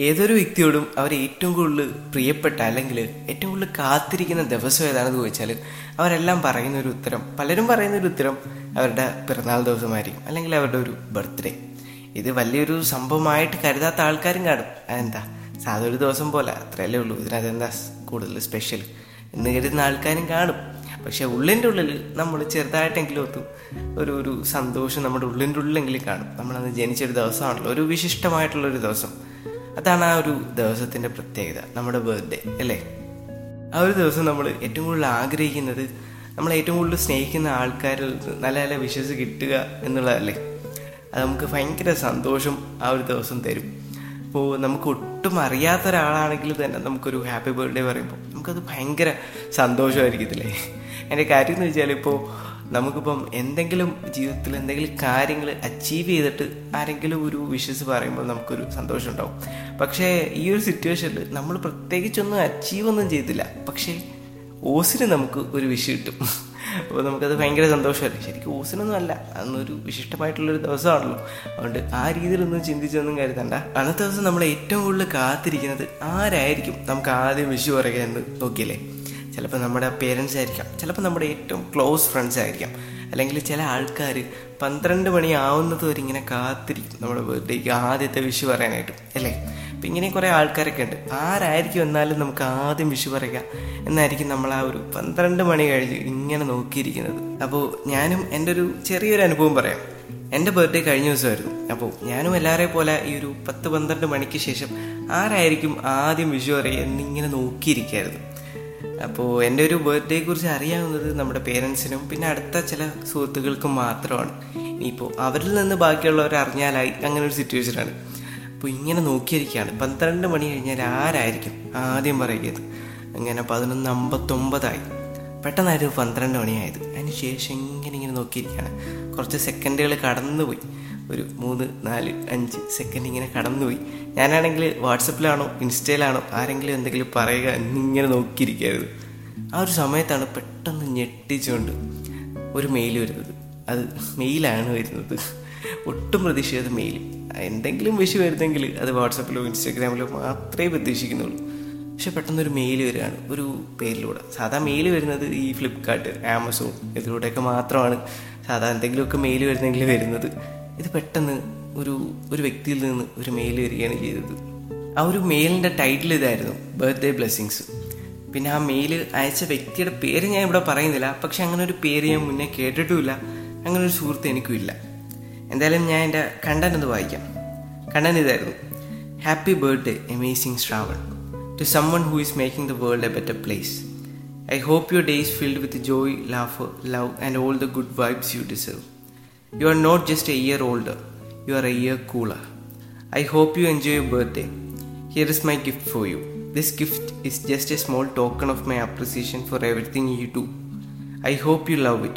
ഏതൊരു വ്യക്തിയോടും അവർ ഏറ്റവും കൂടുതൽ പ്രിയപ്പെട്ട അല്ലെങ്കിൽ ഏറ്റവും കൂടുതൽ കാത്തിരിക്കുന്ന ദിവസം ഏതാണെന്ന് ചോദിച്ചാൽ അവരെല്ലാം പറയുന്ന ഒരു ഉത്തരം പലരും പറയുന്ന ഒരു ഉത്തരം അവരുടെ പിറന്നാൾ ദിവസമായിരിക്കും അല്ലെങ്കിൽ അവരുടെ ഒരു ബർത്ത്ഡേ. ഇത് വലിയൊരു സംഭവമായിട്ട് കരുതാത്ത ആൾക്കാരും കാണും. അതെന്താ? സാധാ ഒരു ദിവസം പോലെ അത്രയല്ലേ ഉള്ളൂ. ഇതിനതെന്താ കൂടുതൽ സ്പെഷ്യൽ എന്ന് കരുതുന്ന ആൾക്കാരും കാണും. പക്ഷെ ഉള്ളിന്റെ ഉള്ളിൽ നമ്മൾ ചെറുതായിട്ടെങ്കിലും ഒത്തു ഒരു ഒരു സന്തോഷം നമ്മുടെ ഉള്ളിന്റെ ഉള്ളിലെങ്കിലും കാണും. നമ്മളന്ന് ജനിച്ചൊരു ദിവസമാണല്ലോ. ഒരു വിശിഷ്ടമായിട്ടുള്ളൊരു ദിവസം. അതാണ് ആ ഒരു ദിവസത്തിന്റെ പ്രത്യേകത നമ്മുടെ ബർത്ത്ഡേ അല്ലേ? ആ ഒരു ദിവസം നമ്മൾ ഏറ്റവും കൂടുതൽ ആഗ്രഹിക്കുന്നത് നമ്മൾ ഏറ്റവും കൂടുതൽ സ്നേഹിക്കുന്ന ആൾക്കാരിൽ നല്ല നല്ല വിശ്വസ് കിട്ടുക എന്നുള്ളതല്ലേ? അത് നമുക്ക് ഭയങ്കര സന്തോഷം ആ ഒരു ദിവസം തരും. അപ്പോൾ നമുക്ക് ഒട്ടും അറിയാത്ത ഒരാളാണെങ്കിൽ തന്നെ നമുക്കൊരു ഹാപ്പി ബർത്ത്ഡേ പറയുമ്പോൾ നമുക്കത് ഭയങ്കര സന്തോഷമായിരിക്കത്തില്ലേ? എന്റെ കാര്യം എന്ന് വെച്ചാൽ ഇപ്പോൾ നമുക്കിപ്പം എന്തെങ്കിലും ജീവിതത്തിൽ എന്തെങ്കിലും കാര്യങ്ങൾ അച്ചീവ് ചെയ്തിട്ട് ആരെങ്കിലും ഒരു വിഷസ് പറയുമ്പോൾ നമുക്കൊരു സന്തോഷം ഉണ്ടാവും പക്ഷേ ഈ ഒരു സിറ്റുവേഷനിൽ നമ്മൾ പ്രത്യേകിച്ചൊന്നും അച്ചീവ് ഒന്നും ചെയ്തില്ല. പക്ഷേ ഓസിന് നമുക്ക് ഒരു വിഷ് കിട്ടും. അപ്പോൾ നമുക്കത് ഭയങ്കര സന്തോഷമല്ലേ? ശരിക്കും ഓസിനൊന്നും അല്ല. അന്നൊരു വിശിഷ്ടമായിട്ടുള്ളൊരു ദിവസമാണല്ലോ. അതുകൊണ്ട് ആ രീതിയിലൊന്നും ചിന്തിച്ചൊന്നും കരുതണ്ട. അന്നത്തെ ദിവസം നമ്മൾ ഏറ്റവും കൂടുതൽ കാത്തിരിക്കുന്നത് ആരായിരിക്കും? നമുക്ക് ആദ്യം വിഷു പറയുക എന്ന് നോക്കിയല്ലേ? ചിലപ്പോൾ നമ്മുടെ പേരൻസ് ആയിരിക്കാം. ചിലപ്പോൾ നമ്മുടെ ഏറ്റവും ക്ലോസ് ഫ്രണ്ട്സ് ആയിരിക്കാം. അല്ലെങ്കിൽ ചില ആൾക്കാർ പന്ത്രണ്ട് മണി ആവുന്നത് വരെ ഇങ്ങനെ കാത്തിരിക്കും നമ്മുടെ ബർത്ത്ഡേക്ക് ആദ്യത്തെ വിഷു പറയാനായിട്ട്. അല്ലേ? അപ്പം ഇങ്ങനെ കുറേ ആൾക്കാരൊക്കെ ഉണ്ട്. ആരായിരിക്കും എന്നാലും നമുക്ക് ആദ്യം വിഷു പറയുക എന്നായിരിക്കും നമ്മൾ ആ ഒരു പന്ത്രണ്ട് മണി കഴിഞ്ഞ് ഇങ്ങനെ നോക്കിയിരിക്കുന്നത്. അപ്പോൾ ഞാനും എന്റെ ഒരു ചെറിയൊരു അനുഭവം പറയാം. എന്റെ ബർത്ത്ഡേ കഴിഞ്ഞ ദിവസമായിരുന്നു. അപ്പോൾ ഞാനും എല്ലാവരെയും പോലെ ഈ ഒരു പത്ത് പന്ത്രണ്ട് മണിക്ക് ശേഷം ആരായിരിക്കും ആദ്യം വിഷു പറയുക എന്നിങ്ങനെ നോക്കിയിരിക്കുകയായിരുന്നു അപ്പോൾ എന്റെ ഒരു ബർത്ത്ഡേയെ കുറിച്ച് അറിയാവുന്നത് നമ്മുടെ പേരൻസിനും പിന്നെ അടുത്ത ചില സുഹൃത്തുക്കൾക്കും മാത്രമാണ്. ഇനിയിപ്പോൾ അവരിൽ നിന്ന് ബാക്കിയുള്ളവർ അറിഞ്ഞാലായി അങ്ങനെ ഒരു സിറ്റുവേഷനാണ് അപ്പോൾ ഇങ്ങനെ നോക്കിയിരിക്കുകയാണ്. പന്ത്രണ്ട് മണി കഴിഞ്ഞാൽ ആരായിരിക്കും ആദ്യം പറയുന്നത്? അങ്ങനെ പതിനൊന്ന് അമ്പത്തൊമ്പതായി. പെട്ടെന്നായിരുന്നു പന്ത്രണ്ട് മണിയായത്. അതിന് ശേഷം ഇങ്ങനെ ഇങ്ങനെ നോക്കിയിരിക്കുകയാണ്. കുറച്ച് സെക്കൻഡുകൾ കടന്നുപോയി. ഒരു മൂന്ന് നാല് അഞ്ച് സെക്കൻഡ് ഇങ്ങനെ കടന്നുപോയി. ഞാനാണെങ്കിൽ വാട്സപ്പിലാണോ ഇൻസ്റ്റയിലാണോ ആരെങ്കിലും എന്തെങ്കിലും പറയുക എന്നിങ്ങനെ നോക്കിയിരിക്കരുത് ആ ഒരു സമയത്താണ് പെട്ടെന്ന് ഞെട്ടിച്ചുകൊണ്ട് ഒരു മെയിൽ വരുന്നത്. അത് മെയിലാണ് വരുന്നത്. ഒട്ടും പ്രതീക്ഷിക്കാത്ത മെയിൽ എന്തെങ്കിലും വിഷു വരുന്നെങ്കിൽ അത് വാട്സപ്പിലോ ഇൻസ്റ്റാഗ്രാമിലോ മാത്രമേ പ്രതീക്ഷിക്കുന്നുള്ളൂ. പക്ഷെ പെട്ടെന്നൊരു മെയിൽ വരികയാണ് ഒരു പേരിലൂടെ. സാധാ മെയിൽ വരുന്നത് ഈ ഫ്ലിപ്കാർട്ട് ആമസോൺ ഇതിലൂടെയൊക്കെ മാത്രമാണ്. സാധാ എന്തെങ്കിലുമൊക്കെ മെയിൽ വരുന്നെങ്കിൽ വരുന്നത്. ഇത് പെട്ടെന്ന് ഒരു ഒരു വ്യക്തിയിൽ നിന്ന് ഒരു മെയിൽ വരികയാണ് ചെയ്തത്. ആ ഒരു മെയിലിന്റെ ടൈറ്റിൽ ഇതായിരുന്നു ബർത്ത്ഡേ ബ്ലെസ്സിങ്സ് പിന്നെ ആ മെയിൽ അയച്ച വ്യക്തിയുടെ പേര് ഞാൻ ഇവിടെ പറയുന്നില്ല. പക്ഷെ അങ്ങനെ ഒരു പേര് ഞാൻ മുന്നേ കേട്ടിട്ടുമില്ല. അങ്ങനെ ഒരു സുഹൃത്ത് എനിക്കും ഇല്ല. എന്തായാലും ഞാൻ എന്റെ കണ്ടന്റ് ഒന്ന് വായിക്കാം. കണ്ടന്റ് ഇതായിരുന്നു. Happy birthday amazing Shravan to someone who is making the world a better place I hope your day is filled with joy laugh love and all the good vibes you deserve You are not just a year older, you are a year cooler. I hope you enjoy your birthday. Here is my gift for you. This gift is just a small token of my appreciation for everything you do. I hope you love it.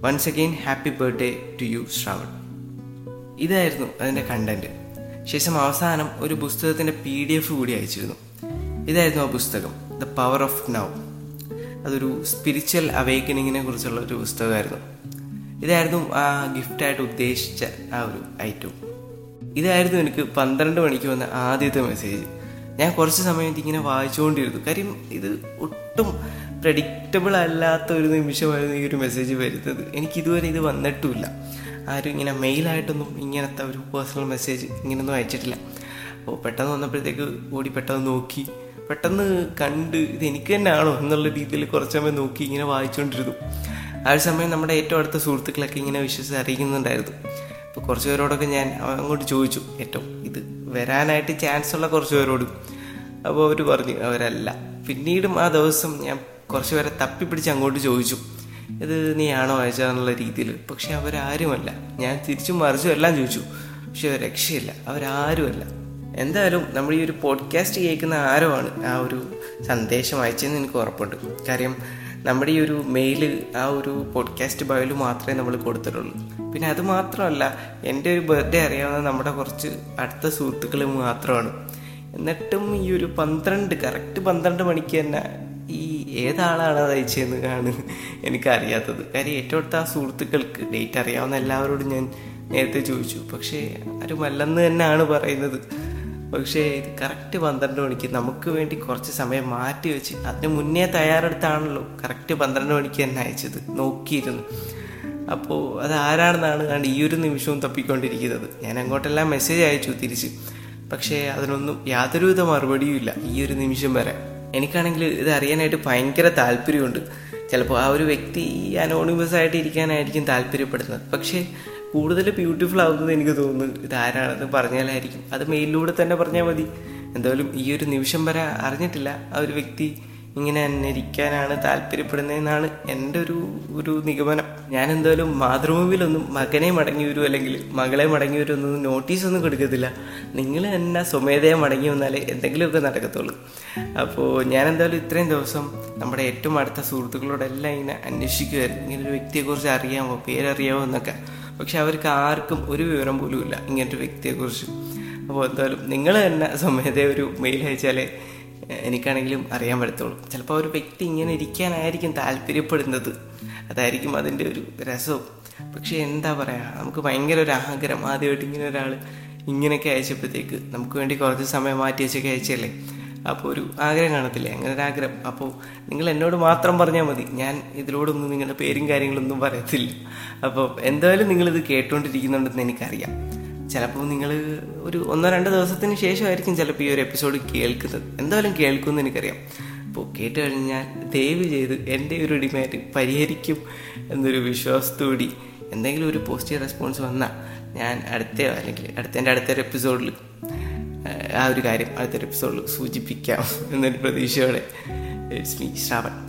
Once again, happy birthday to you, Shravan. ഇതായിരുന്നു അതിന്റെ content ശേഷം അവസാനം ഒരു പുസ്തകത്തിന്റെ P D F കൂടി അയച്ചിരുന്നു ഇതായിരുന്നു ആ പുസ്തകം ദ പവർ ഓഫ് നൗ അതൊരു സ്പിരിച്വൽ അവേക്കനിങ്ങിനെ കുറിച്ചുള്ള ഒരു പുസ്തകമായിരുന്നു ഇതായിരുന്നു ആ ഗിഫ്റ്റായിട്ട് ഉദ്ദേശിച്ച ആ ഒരു ഐറ്റം ഇതായിരുന്നു എനിക്ക് പന്ത്രണ്ട് മണിക്ക് വന്ന ആദ്യത്തെ മെസ്സേജ് ഞാൻ കുറച്ച് സമയം ഇതിങ്ങനെ വായിച്ചുകൊണ്ടിരുന്നു. കാര്യം ഇത് ഒട്ടും പ്രഡിക്റ്റബിൾ അല്ലാത്ത ഒരു നിമിഷമായിരുന്നു ഈ ഒരു മെസ്സേജ് വരുന്നത്. എനിക്ക് ഇതുവരെ ഇത് വന്നിട്ടുമില്ല. ആരും ഇങ്ങനെ മെയിലായിട്ടൊന്നും ഇങ്ങനത്തെ ഒരു പേഴ്സണൽ മെസ്സേജ് ഇങ്ങനൊന്നും അയച്ചിട്ടില്ല. അപ്പോൾ പെട്ടെന്ന് വന്നപ്പോഴത്തേക്ക് ഓടി പെട്ടെന്ന് നോക്കി. പെട്ടെന്ന് കണ്ട് ഇത് എനിക്ക് തന്നെയാണോ എന്നുള്ള രീതിയിൽ കുറച്ച് സമയം നോക്കി ഇങ്ങനെ വായിച്ചുകൊണ്ടിരുന്നു. ആ ഒരു സമയം നമ്മുടെ ഏറ്റവും അടുത്ത സുഹൃത്തുക്കളൊക്കെ ഇങ്ങനെ വിശ്വസിച്ച് അറിയിക്കുന്നുണ്ടായിരുന്നു. അപ്പോൾ കുറച്ച് പേരോടൊക്കെ ഞാൻ അങ്ങോട്ട് ചോദിച്ചു ഏറ്റവും ഇത് വരാനായിട്ട് ചാൻസ് ഉള്ള കുറച്ച് പേരോട്? അപ്പോൾ അവർ പറഞ്ഞു അവരല്ല. പിന്നീടും ആ ദിവസം ഞാൻ കുറച്ച് പേരെ തപ്പിപ്പിടിച്ച് അങ്ങോട്ട് ചോദിച്ചു ഇത് നീയാണോ അയച്ചതെന്നുള്ള രീതിയിൽ? പക്ഷെ അവരാരുമല്ല. ഞാൻ തിരിച്ചും മറിച്ചും എല്ലാം ചോദിച്ചു പക്ഷെ രക്ഷയില്ല അവരാരുമല്ല. എന്തായാലും നമ്മൾ ഈ ഒരു പോഡ്കാസ്റ്റ് കേൾക്കുന്ന ആരോ ആണ് ആ ഒരു സന്ദേശം അയച്ചതെന്ന് എനിക്ക് ഉറപ്പുണ്ട്. കാര്യം നമ്മുടെ ഈ ഒരു മെയിൽ ആ ഒരു പോഡ്കാസ്റ്റ് ബയോയിൽ മാത്രമേ നമ്മൾ കൊടുത്തിട്ടുള്ളൂ. പിന്നെ അത് മാത്രമല്ല എന്റെ ഒരു ബർത്ത്ഡേ അറിയാവുന്ന നമ്മുടെ കുറച്ച് അടുത്ത സുഹൃത്തുക്കൾ മാത്രമാണ്. എന്നിട്ടും ഈ ഒരു പന്ത്രണ്ട് കറക്റ്റ് പന്ത്രണ്ട് മണിക്ക് തന്നെ ഈ ഏതാളാണ് അത് അയച്ചതെന്ന് ആണ് എനിക്കറിയാത്തത്. കാര്യം ഏറ്റവും അടുത്ത ആ സുഹൃത്തുക്കൾക്ക് ഡേറ്റ് അറിയാവുന്ന എല്ലാവരോടും ഞാൻ നേരത്തെ ചോദിച്ചു. പക്ഷേ ആരും ആരുമല്ലെന്ന് തന്നെയാണ് പറയുന്നത്. പക്ഷേ ഇത് കറക്റ്റ് പന്ത്രണ്ട് മണിക്ക് നമുക്ക് വേണ്ടി കുറച്ച് സമയം മാറ്റി വെച്ച് അതിന് മുന്നേ തയ്യാറെടുത്താണല്ലോ കറക്റ്റ് പന്ത്രണ്ട് മണിക്ക് തന്നെ അയച്ചത് നോക്കിയിരുന്നു. അപ്പോൾ അത് ആരാണെന്നാണ് കണ്ട് ഈ ഒരു നിമിഷവും തപ്പിക്കൊണ്ടിരിക്കുന്നത്. ഞാൻ അങ്ങോട്ടെല്ലാം മെസ്സേജ് അയച്ചു തിരിച്ച്. പക്ഷേ അതിനൊന്നും യാതൊരുവിധ മറുപടിയും ഇല്ല ഈ ഒരു നിമിഷം വരെ. എനിക്കാണെങ്കിൽ ഇത് അറിയാനായിട്ട് ഭയങ്കര താല്പര്യമുണ്ട്. ചിലപ്പോൾ ആ ഒരു വ്യക്തി ഈ അനോണിമസ് ആയിട്ട് ഇരിക്കാനായിരിക്കും താല്പര്യപ്പെടുന്നത്. പക്ഷേ കൂടുതൽ ബ്യൂട്ടിഫുൾ ആവുന്നത് എനിക്ക് തോന്നുന്നു. ഇത് ആരാണെന്ന് പറഞ്ഞാലായിരിക്കും. അത് മെയിലിലൂടെ തന്നെ പറഞ്ഞാൽ മതി. എന്തായാലും ഈ ഒരു നിമിഷം വരെ അറിഞ്ഞിട്ടില്ല. ആ ഒരു വ്യക്തി ഇങ്ങനെ അന്വരിക്കാനാണ് താല്പര്യപ്പെടുന്നതെന്നാണ് എന്റെ ഒരു ഒരു നിഗമനം. ഞാൻ എന്തായാലും മാതൃഭൂമിയിലൊന്നും മകനെ മടങ്ങി വരും അല്ലെങ്കിൽ മകളെ മടങ്ങി വരുമെന്നൊന്നും നോട്ടീസൊന്നും കൊടുക്കത്തില്ല. നിങ്ങൾ തന്നെ സ്വമേധയാ മടങ്ങി വന്നാലേ എന്തെങ്കിലുമൊക്കെ നടക്കത്തുള്ളൂ. അപ്പോൾ ഞാൻ എന്തായാലും ഇത്രയും ദിവസം നമ്മുടെ ഏറ്റവും അടുത്ത സുഹൃത്തുക്കളോടെല്ലാം ഇങ്ങനെ അന്വേഷിക്കുമായിരുന്നു ഇങ്ങനെ ഒരു വ്യക്തിയെക്കുറിച്ച് അറിയാമോ? പേരറിയാമോ എന്നൊക്കെ. പക്ഷെ അവർക്ക് ആർക്കും ഒരു വിവരം പോലും ഇല്ല ഇങ്ങനത്തെ വ്യക്തിയെക്കുറിച്ച്. അപ്പോൾ എന്തായാലും നിങ്ങൾ തന്നെ സമയത്തെ ഒരു മെയിൽ അയച്ചാലേ എനിക്കാണെങ്കിലും അറിയാൻ പറ്റത്തുള്ളൂ. ചിലപ്പോൾ ഒരു വ്യക്തി ഇങ്ങനെ ഇരിക്കാനായിരിക്കും താല്പര്യപ്പെടുന്നത്. അതായിരിക്കും അതിന്റെ ഒരു രസവും. പക്ഷെ എന്താ പറയുക നമുക്ക് ഭയങ്കര ഒരു ആഗ്രഹം. ആദ്യമായിട്ട് ഇങ്ങനെ ഒരാൾ ഇങ്ങനെയൊക്കെ അയച്ചപ്പോഴത്തേക്ക് നമുക്ക് വേണ്ടി കുറച്ച് സമയം മാറ്റി വെച്ചൊക്കെ അയച്ചല്ലേ? അപ്പോൾ ഒരു ആഗ്രഹം കാണത്തില്ലേ? അങ്ങനെ ഒരു ആഗ്രഹം. അപ്പോൾ നിങ്ങൾ എന്നോട് മാത്രം പറഞ്ഞാൽ മതി. ഞാൻ ഇതിലോടൊന്നും നിങ്ങളുടെ പേരും കാര്യങ്ങളൊന്നും പറയത്തില്ല. അപ്പോൾ എന്തായാലും നിങ്ങളിത് കേട്ടുകൊണ്ടിരിക്കുന്നുണ്ടെന്ന് എനിക്കറിയാം. ചിലപ്പോൾ നിങ്ങൾ ഒരു ഒന്നോ രണ്ടോ ദിവസത്തിന് ശേഷമായിരിക്കും ചിലപ്പോൾ ഈ ഒരു എപ്പിസോഡ് കേൾക്കുന്നത്. എന്തായാലും കേൾക്കുമെന്ന് എനിക്കറിയാം. അപ്പോൾ കേട്ട് കഴിഞ്ഞാൽ ദയവ് ചെയ്ത് എന്റെ ഒരു ഡിമാൻഡ് പരിഹരിക്കും എന്നൊരു വിശ്വാസത്തോടി എന്തെങ്കിലും ഒരു പോസിറ്റീവ് റെസ്പോൺസ് വന്നാൽ ഞാൻ അടുത്ത അല്ലെങ്കിൽ അടുത്തതിന്റെ അടുത്തൊരു എപ്പിസോഡിൽ ആ ഒരു കാര്യം അടുത്തൊരു എപ്പിസോഡിൽ സൂചിപ്പിക്കാം എന്നൊരു പ്രതീക്ഷയോടെ. It's me Shravan.